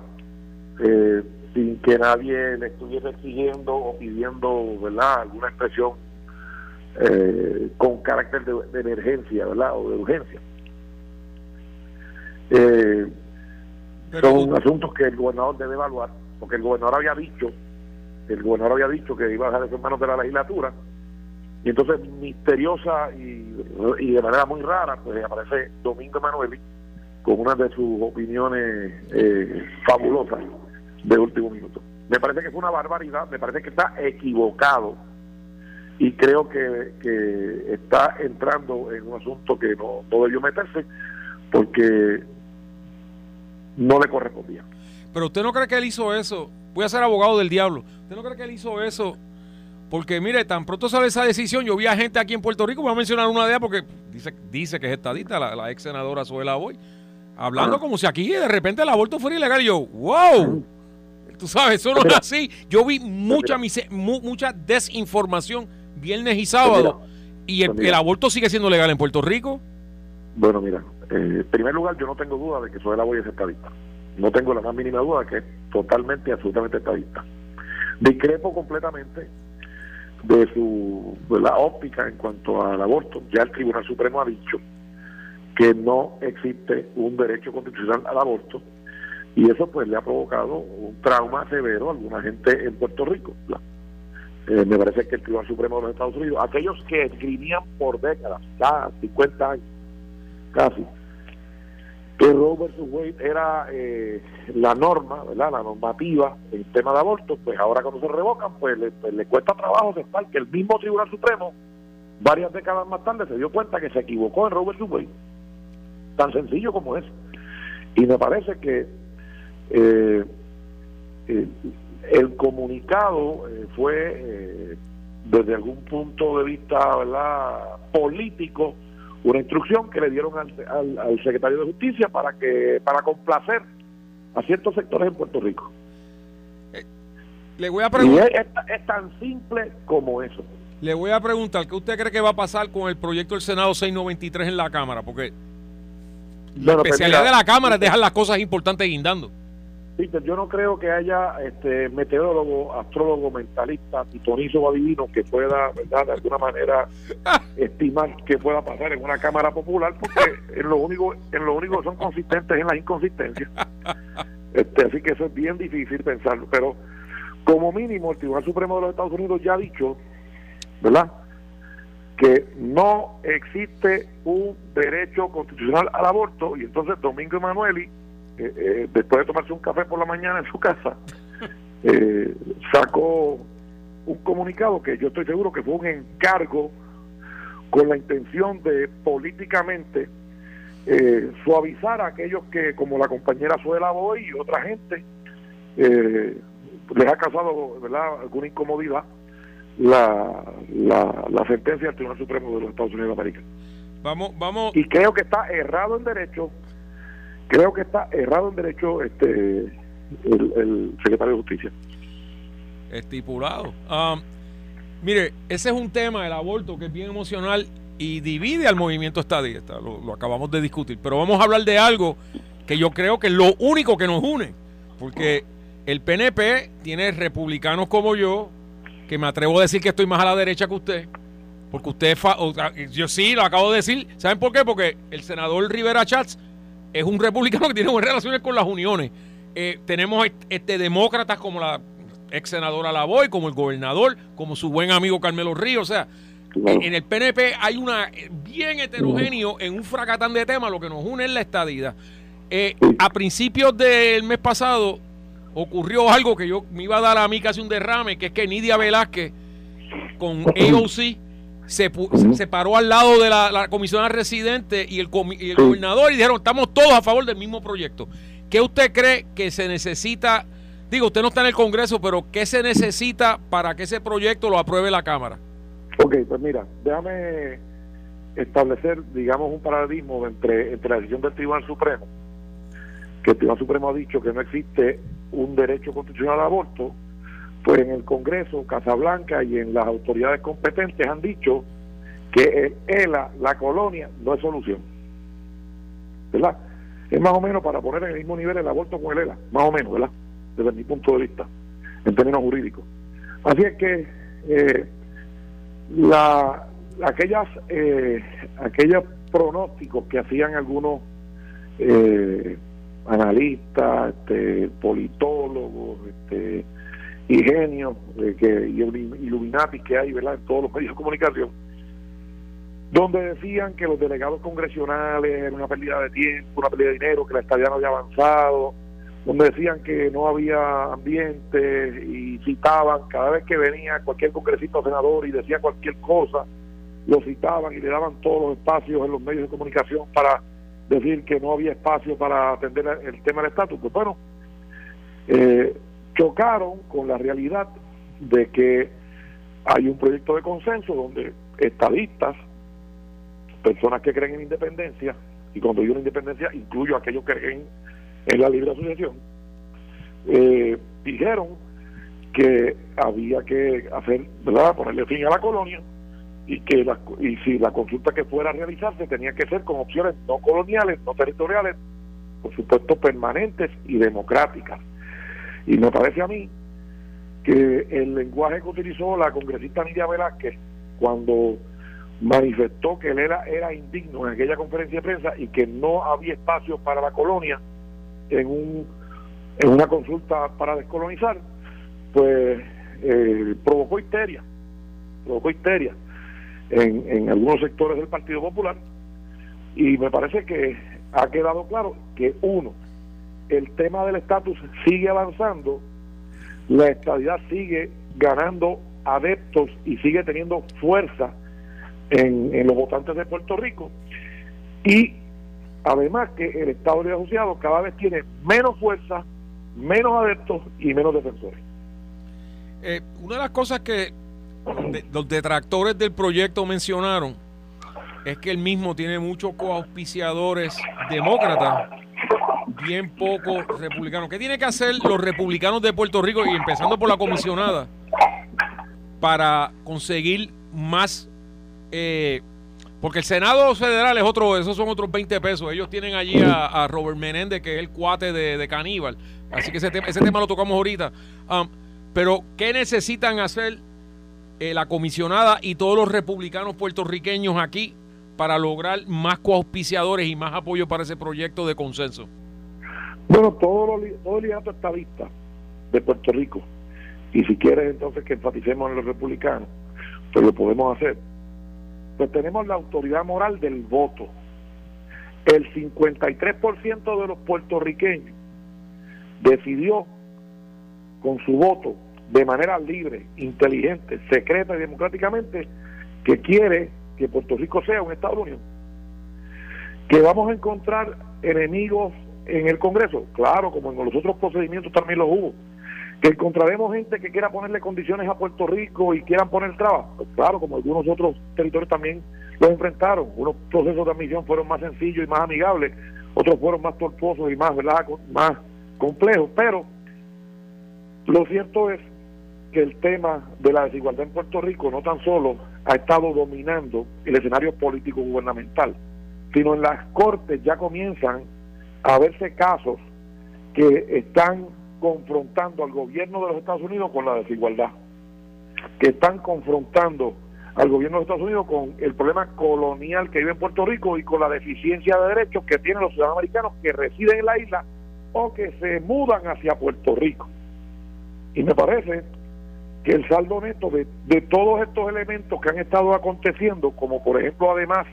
S3: eh, sin que nadie le estuviese exigiendo o pidiendo verdad alguna expresión eh, con carácter de, emergencia verdad o de urgencia. Eh, son asuntos que el gobernador debe evaluar porque el gobernador había dicho el gobernador había dicho que iba a dejar eso en manos de la legislatura y entonces misteriosa y, y de manera muy rara pues aparece Domingo Emanueli con una de sus opiniones eh, fabulosas de último minuto. Me parece que es una barbaridad, me parece que está equivocado y creo que, que está entrando en un asunto que no, no debió meterse porque no le correspondía.
S2: Pero usted no cree que él hizo eso, voy a ser abogado del diablo, usted no cree que él hizo eso porque mire, tan pronto sale esa decisión, yo vi a gente aquí en Puerto Rico, voy a mencionar una de ellas porque dice, dice que es estadista, la, ex senadora Suela Boy, hablando como si aquí de repente el aborto fuera ilegal. Y yo, wow, Tú sabes, eso no es así. Yo vi mucha, mucha desinformación viernes y sábado. ¿Y el, aborto sigue siendo legal en Puerto Rico?
S3: Bueno, mira, eh, en primer lugar, yo no tengo duda de que Soela Boy es estadista. No tengo la más mínima duda de que es totalmente, absolutamente estadista. Discrepo completamente de su la óptica en cuanto al aborto. Ya el Tribunal Supremo ha dicho que no existe un derecho constitucional al aborto y eso pues le ha provocado un trauma severo a alguna gente en Puerto Rico. Eh, me parece que el Tribunal Supremo de los Estados Unidos, aquellos que escribían por décadas, casi 50 años, casi, que Roe versus Wade era eh, la norma, ¿verdad? la normativa en tema de aborto, pues ahora cuando se revocan, pues le, pues le cuesta trabajo aceptar que el mismo Tribunal Supremo, varias décadas más tarde, se dio cuenta que se equivocó en Roe versus Wade. Tan sencillo como es. Y me parece que eh, eh, el comunicado eh, fue, eh, desde algún punto de vista ¿verdad? político, una instrucción que le dieron al, al, secretario de Justicia para que para complacer a ciertos sectores en Puerto Rico.
S2: le voy a preguntar.
S3: Es, tan simple como eso.
S2: Le voy a preguntar, ¿qué usted cree que va a pasar con el proyecto del Senado 693 en la Cámara? Porque la especialidad de la Cámara es dejar las cosas importantes guindando.
S3: Peter, yo no creo que haya este meteorólogo, astrólogo, mentalista, pitonizo o adivino que pueda, ¿verdad?, de alguna manera <laughs> estimar que pueda pasar en una Cámara Popular, porque en lo único en lo único son consistentes en las inconsistencias. Este, así que eso es bien difícil pensarlo. Pero como mínimo, el Tribunal Supremo de los Estados Unidos ya ha dicho, ¿verdad?, que no existe un derecho constitucional al aborto, y entonces Domingo Emanueli eh, eh, después de tomarse un café por la mañana en su casa, <laughs> eh, sacó un comunicado que yo estoy seguro que fue un encargo con la intención de políticamente suavizar a aquellos que, como la compañera Suela Boy y otra gente, les ha causado ¿verdad? alguna incomodidad la, la, la sentencia del Tribunal Supremo de los Estados Unidos de América.
S2: Vamos, vamos.
S3: Y creo que está errado en derecho creo que está errado en derecho este el, secretario de Justicia.
S2: Estipulado. Um, mire, ese es un tema, el aborto, que es bien emocional y divide al movimiento estadista. Lo, lo acabamos de discutir. Pero vamos a hablar de algo que yo creo que es lo único que nos une. Porque el PNP tiene republicanos como yo, que me atrevo a decir que estoy más a la derecha que usted. Porque usted, yo sí, lo acabo de decir. ¿Saben por qué? Porque el senador Rivera Chats es un republicano que tiene buenas relaciones con las uniones. Eh, tenemos este, demócratas como la ex senadora Lavoy, como el gobernador, como su buen amigo Carmelo Ríos. O sea, en, el PNP hay una bien heterogéneo en un fracatán de temas. Lo que nos une es la estadía. Eh, a principios del mes pasado ocurrió algo que yo me iba a dar a mí casi un derrame, que es que Nidia Velázquez con <clears throat> AOC se, se, paró al lado de la, la comisionada residente y el, gobernador y dijeron, estamos todos a favor del mismo proyecto. ¿Qué usted cree que se necesita? Digo, usted no está en el Congreso, pero ¿qué se necesita para que ese proyecto lo apruebe la Cámara?
S3: Ok, pues mira, déjame establecer, digamos, un paradigma entre, entre la decisión del Tribunal Supremo, que el Tribunal Supremo ha dicho que no existe un derecho constitucional al aborto, pues en el Congreso, Casablanca y en las autoridades competentes han dicho que el ELA, la colonia, no es solución. ¿Verdad? Es más o menos para poner en el mismo nivel el aborto con el ELA, más o menos, ¿verdad? Desde mi punto de vista, en términos jurídicos. Así es que eh, la, aquellas, eh, aquellos pronósticos que hacían algunos eh, analistas, este, politólogos, este, y genios eh, que, y Illuminati que hay ¿verdad? en todos los medios de comunicación, donde decían que los delegados congresionales eran una pérdida de tiempo, una pérdida de dinero, que la estadía no había avanzado, donde decían que no había ambiente y citaban cada vez que venía cualquier congresista o senador y decía cualquier cosa, lo citaban y le daban todos los espacios en los medios de comunicación para decir que no había espacio para atender el tema del estatus. Pues bueno, eh, chocaron con la realidad de que hay un proyecto de consenso donde estadistas, personas que creen en independencia, y cuando digo independencia incluyo a aquellos que creen en la libre asociación, eh, dijeron que había que hacer, ¿verdad?, ponerle fin a la colonia y que la, y si la consulta que fuera a realizarse tenía que ser con opciones no coloniales, no territoriales, por supuesto permanentes y democráticas. Y me parece a mí que el lenguaje que utilizó la congresista Nidia Velázquez cuando manifestó que él era, era indigno en aquella conferencia de prensa y que no había espacio para la colonia en, un, en una consulta para descolonizar, pues eh, provocó histeria, provocó histeria en, en algunos sectores del Partido Popular. Y me parece que ha quedado claro que uno, el tema del estatus sigue avanzando, la estadidad sigue ganando adeptos y sigue teniendo fuerza en, los votantes de Puerto Rico y además que el Estado de Asociados cada vez tiene menos fuerza, menos adeptos y menos defensores.
S2: Eh, una de las cosas que los detractores del proyecto mencionaron es que el mismo tiene muchos coauspiciadores demócratas, bien pocos republicanos. ¿Qué tienen que hacer los republicanos de Puerto Rico y empezando por la comisionada para conseguir más? Eh, porque el Senado Federal es otro, esos son otros 20 pesos. Ellos tienen allí a, Robert Menéndez, que es el cuate de, Caníbal. Así que ese, ese tema lo tocamos ahorita. Um, pero, ¿qué necesitan hacer eh, la comisionada y todos los republicanos puertorriqueños aquí para lograr más coauspiciadores y más apoyo para ese proyecto de consenso?
S3: Bueno, todo, lo, todo el estadista de Puerto Rico, y si quieres entonces que enfaticemos en los republicanos, pues lo podemos hacer pues tenemos la autoridad moral del voto. El 53% de los puertorriqueños decidió con su voto de manera libre, inteligente, secreta y democráticamente que quiere que Puerto Rico sea un Estado Unido. Que vamos a encontrar enemigos en el Congreso, claro, como en los otros procedimientos también los hubo que encontraremos gente que quiera ponerle condiciones a Puerto Rico y quieran poner trabas. Pues claro, como algunos otros territorios también los enfrentaron. Unos procesos de admisión fueron más sencillos y más amigables, otros fueron más tortuosos y más, complejos. Pero lo cierto es que el tema de la desigualdad en Puerto Rico no tan solo ha estado dominando el escenario político gubernamental, sino en las cortes ya comienzan a verse casos que están confrontando al gobierno de los Estados Unidos con la desigualdad, que están confrontando al gobierno de Estados Unidos con el problema colonial que vive en Puerto Rico y con la deficiencia de derechos que tienen los ciudadanos americanos que residen en la isla o que se mudan hacia Puerto Rico. Y me parece que el saldo neto de, de todos estos elementos que han estado aconteciendo, como por ejemplo además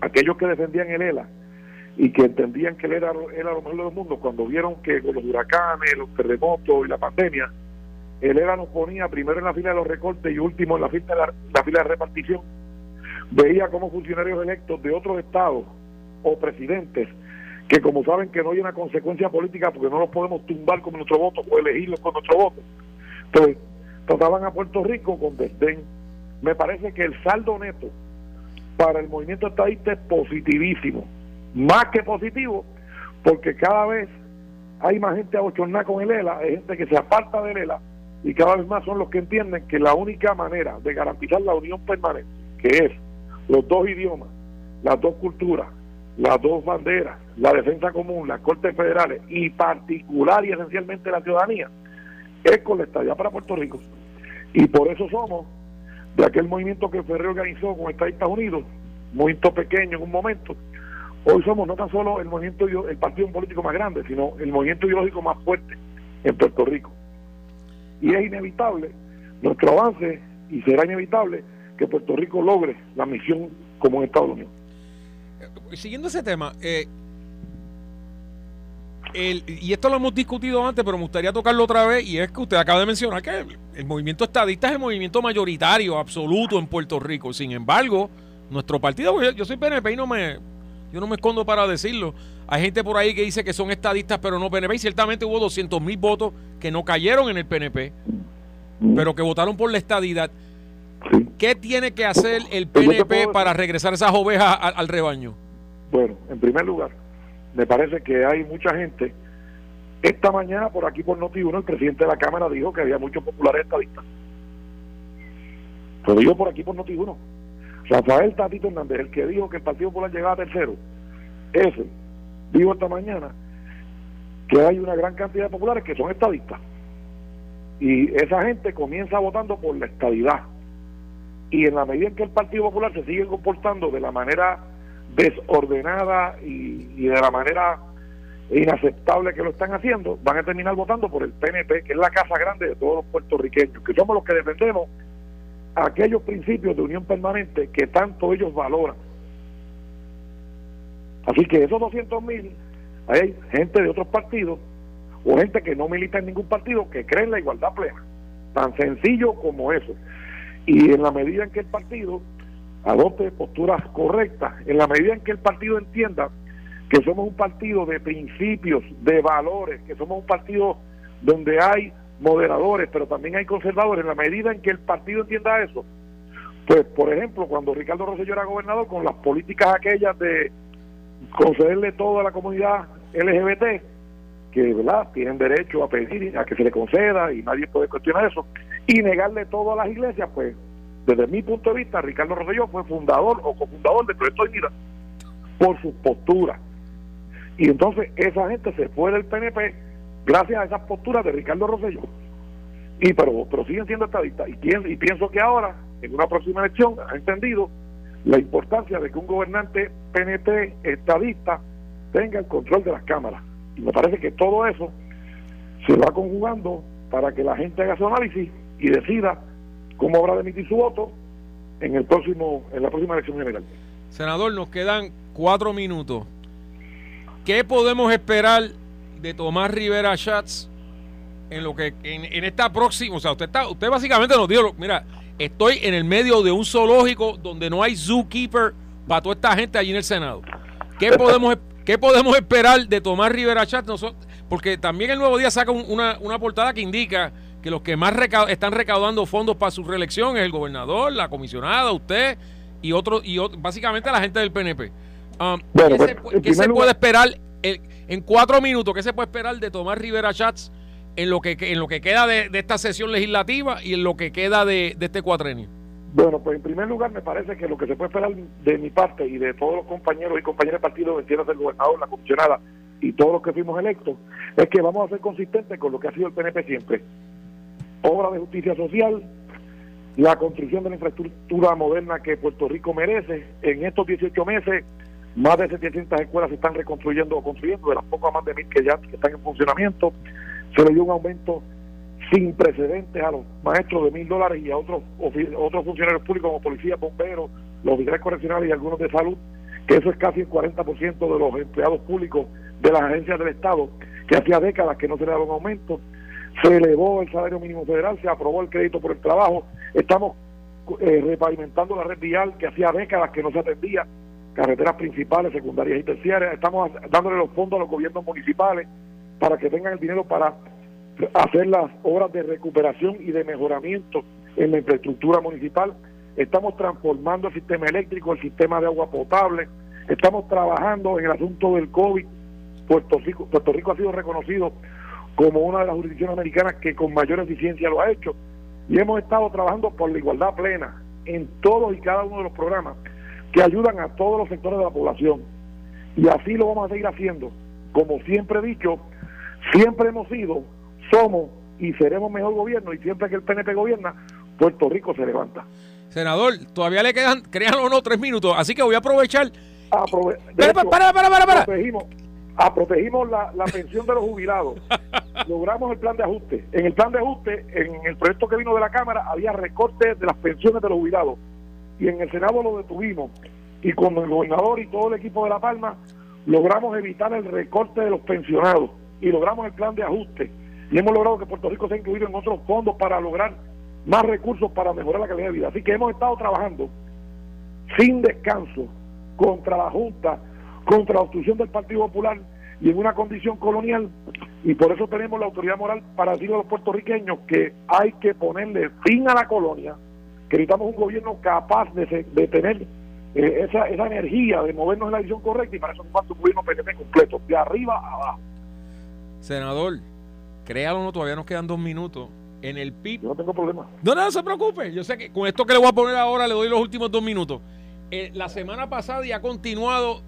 S3: aquellos que defendían el ELA, y que entendían que él era, era lo mejor del mundo. Cuando vieron que con los huracanes, los terremotos y la pandemia, él era nos ponía primero en la fila de los recortes y último en la fila de, la, fila de repartición, veía como funcionarios electos de otros estados o presidentes que como saben que no hay una consecuencia política porque no los podemos tumbar con nuestro voto o elegirlos con nuestro voto, pues trataban a Puerto Rico con desdén. Me parece que el saldo neto para el movimiento estadista es positivísimo más que positivo, porque cada vez hay más gente abochornada con el ELA, hay gente que se aparta del ELA y cada vez más son los que entienden que la única manera de garantizar la unión permanente, que es los dos idiomas, las dos culturas, las dos banderas, la defensa común, las cortes federales y particular y esencialmente la ciudadanía, es con la estadía para Puerto Rico. Y por eso somos de aquel movimiento que Ferrer organizó con Estados Unidos, movimiento pequeño en un momento, Hoy somos no tan solo el movimiento, el partido político más grande, sino el movimiento ideológico más fuerte en Puerto Rico. Y es inevitable nuestro avance y será inevitable que Puerto Rico logre la misión como un Estados Unidos.
S2: Eh, siguiendo ese tema, eh, y esto lo hemos discutido antes, pero me gustaría tocarlo otra vez, y es que usted acaba de mencionar que el movimiento estadista es el movimiento mayoritario, absoluto en Puerto Rico. Sin embargo, nuestro partido, yo soy PNP y no me, yo no me escondo para decirlo. Hay gente por ahí que dice que son estadistas, pero no PNP. Y ciertamente hubo 200 mil votos que no cayeron en el PNP, pero que votaron por la estadidad. ¿Qué tiene que hacer el PNP pues para regresar esas ovejas al, rebaño?
S3: Bueno, en primer lugar, me parece que hay mucha gente. Esta mañana, por aquí por Noti1, el presidente de la Cámara dijo que había muchos populares estadistas. Lo digo por aquí por Noti1. Rafael Tatito Hernández, el que dijo que el Partido Popular llegaba tercero, ese dijo esta mañana que hay una gran cantidad de populares que son estadistas. Y esa gente comienza votando por la estadidad. Y en la medida en que el Partido Popular se sigue comportando de la manera desordenada y de la manera inaceptable que lo están haciendo, van a terminar votando por el PNP, que es la casa grande de todos los puertorriqueños, que somos los que defendemos aquellos principios de unión permanente que tanto ellos valoran. Así que esos 200 mil, hay gente de otros partidos o gente que no milita en ningún partido que cree en la igualdad plena. Tan sencillo como eso. Y en la medida en que el partido adopte posturas correctas, en la medida en que el partido entienda que somos un partido de principios, de valores, que somos un partido donde hay moderadores, pero también hay conservadores, en la medida en que el partido entienda eso, pues por ejemplo, cuando Ricardo Rosselló era gobernador, con las políticas aquellas de concederle todo a la comunidad LGBT, que ¿verdad? tienen derecho a pedir a que se le conceda y nadie puede cuestionar eso, y negarle todo a las iglesias, pues desde mi punto de vista, Ricardo Rosselló fue fundador o cofundador del Proyecto de Vida por su postura. Y entonces esa gente se fue del PNP gracias a esas posturas de Ricardo Rosselló. Y pero, pero siguen siendo estadistas. Y pienso, que ahora, en una próxima elección, ha entendido la importancia de que un gobernante PNP estadista tenga el control de las cámaras. Y me parece que todo eso se va conjugando para que la gente haga su análisis y decida cómo habrá de emitir su voto en el próximo en la próxima elección general.
S2: Senador, nos quedan cuatro minutos. ¿Qué podemos esperar de Tomás Rivera Schatz en lo que en, esta próxima, o sea, usted está, usted básicamente nos dijo, mira, estoy en el medio de un zoológico donde no hay zookeeper para toda esta gente allí en el Senado. ¿Qué <laughs> podemos qué podemos esperar de Tomás Rivera Schatz? porque también el Nuevo Día saca una, una portada que indica que los que más están recaudando fondos para su reelección es el gobernador, la comisionada, usted y otros y básicamente la gente del PNP. Um, ¿Qué, se, pues, puede esperar en cuatro minutos? ¿Qué se puede esperar de Tomás Rivera Chats en lo que en lo que queda de, esta sesión legislativa y en lo que queda de, este cuatrenio?
S3: Bueno, pues en primer lugar me parece que lo que se puede esperar de mi parte y de todos los compañeros y compañeras de partido, entiendas del gobernador, la comisionada y todos los que fuimos electos, es que vamos a ser consistentes con lo que ha sido el PNP siempre obra de justicia social, la construcción de la infraestructura moderna que Puerto Rico merece. En estos 18 meses, más de 700 escuelas se están reconstruyendo o construyendo, de las pocas más de mil que ya están en funcionamiento. Se le dio un aumento sin precedentes a los maestros de mil dólares y a otros otros funcionarios públicos como policías, bomberos, los oficiales correccionales y algunos de salud, que eso es casi el 40% de los empleados públicos de las agencias del Estado, que hacía décadas que no se le daba un aumento. Se elevó el salario mínimo federal, se aprobó el crédito por el trabajo, estamos eh, repavimentando la red vial que hacía décadas que no se atendía, carreteras principales, secundarias y terciarias, estamos dándole los fondos a los gobiernos municipales para que tengan el dinero para hacer las obras de recuperación y de mejoramiento en la infraestructura municipal, estamos transformando el sistema eléctrico, el sistema de agua potable, estamos trabajando en el asunto del COVID, Puerto Rico, Puerto Rico ha sido reconocido como una de las jurisdicciones americanas que con mayor eficiencia lo ha hecho. Y hemos estado trabajando por la igualdad plena en todos y cada uno de los programas que ayudan a todos los sectores de la población. Y así lo vamos a seguir haciendo. Como siempre he dicho, siempre hemos sido, somos y seremos mejor gobierno y siempre que el PNP gobierna, Puerto Rico se levanta.
S2: Senador, todavía le quedan, créanlo o no, tres minutos, así que voy a aprovechar.
S3: para, para, para, para, para. Ah, protegimos la, pensión de los jubilados. <laughs> Logramos el plan de ajuste. En el plan de ajuste, en el proyecto que vino de la Cámara, había recortes de las pensiones de los jubilados. Y en el Senado lo detuvimos. Y con el gobernador y todo el equipo de La Palma, logramos evitar el recorte de los pensionados. Y logramos el plan de ajuste. Y hemos logrado que Puerto Rico sea incluido en otros fondos para lograr más recursos para mejorar la calidad de vida. Así que hemos estado trabajando sin descanso contra la Junta contra la obstrucción del Partido Popular y en una condición colonial y por eso tenemos la autoridad moral para decirle a los puertorriqueños que hay que ponerle fin a la colonia, que necesitamos un gobierno capaz de, tener eh, esa, esa energía, de movernos en la dirección correcta y para eso nos falta un gobierno PNP completo, de arriba a abajo.
S2: Senador, créalo no, todavía nos quedan dos minutos. En el PIB.
S3: no tengo problema.
S2: No, no, se preocupe. Yo sé que con esto que le voy a poner ahora le doy los últimos dos minutos. Eh, la semana pasada y ha continuado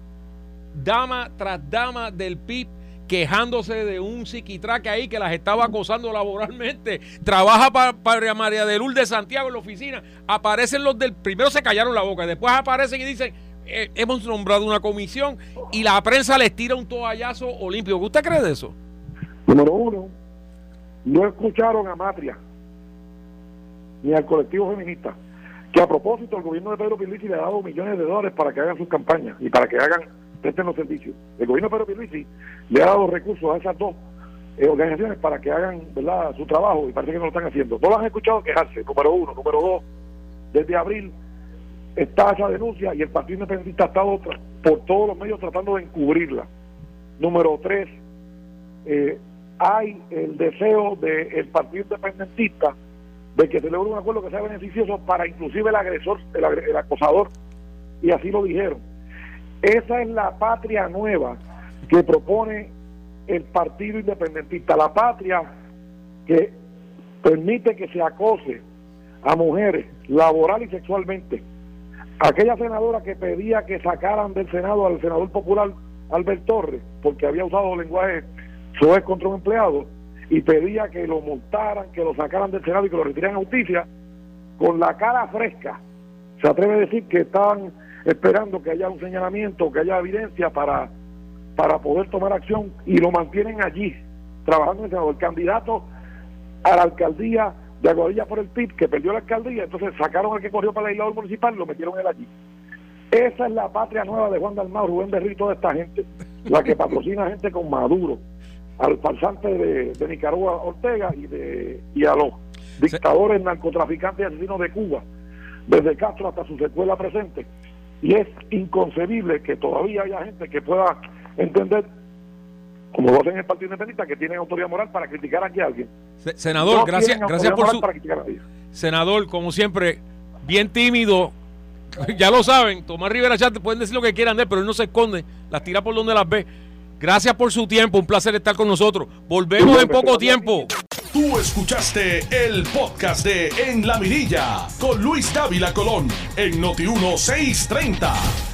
S2: dama tras dama del PIB quejándose de un psiquitraque ahí que las estaba acosando laboralmente. Trabaja para, María de Lul de Santiago en la oficina. Aparecen los del. Primero se callaron la boca, después aparecen y dicen. Eh, hemos nombrado una comisión y la prensa les tira un toallazo olímpico. ¿Usted cree de eso?
S3: Número uno, no escucharon a Matria ni al colectivo feminista, que a propósito el gobierno de Pedro Pierluisi le ha dado millones de dólares para que hagan sus campañas y para que hagan presten los servicios. El gobierno de Pedro Pierluisi le ha dado recursos a esas dos eh, organizaciones para que hagan verdad su trabajo y parece que no lo están haciendo. No lo han escuchado quejarse, número uno. Número dos, desde abril está esa denuncia y el Partido Independentista ha estado por todos los medios tratando de encubrirla. Número tres, eh, hay el deseo del Partido Independentista de que se logre un acuerdo que sea beneficioso para inclusive el agresor, el, acosador, y así lo dijeron. Esa es la patria nueva que propone el Partido Independentista, la patria que permite que se acose a mujeres laboral y sexualmente. Aquella senadora que pedía que sacaran del Senado al senador popular Albert Torres, porque había usado lenguaje soez contra un empleado, y pedía que lo multaran, que lo sacaran del Senado y que lo retiraran a justicia, con la cara fresca. Se atreve a decir que estaban esperando que haya un señalamiento, que haya evidencia para, para poder tomar acción y lo mantienen allí, trabajando en el Senado. El candidato a la alcaldía de Aguadilla por el PIB, que perdió la alcaldía, entonces sacaron al que corrió para el legislador municipal y lo metieron él allí. Esa es la patria nueva de Juan Dalmau, Rubén Berrito, toda esta gente, la que patrocina gente con Maduro al falsante de, Nicaragua Ortega y, de, y a los dictadores narcotraficantes y asesinos de Cuba, desde Castro hasta su secuela presente. Y es inconcebible que todavía haya gente que pueda entender, como lo hacen en el Partido Independiente, que tienen autoridad moral para criticar aquí a alguien.
S2: Senador, gracias, gracias por su... Senador, como siempre, bien tímido. <laughs> Ya lo saben, Tomás Rivera Chat pueden decir lo que quieran de él, pero él no se esconde, las tira por donde las ve. Gracias por su tiempo, un placer estar con nosotros. Volvemos en poco tiempo.
S1: Tú escuchaste el podcast de En la Mirilla con Luis Dávila Colón en Noti 1630.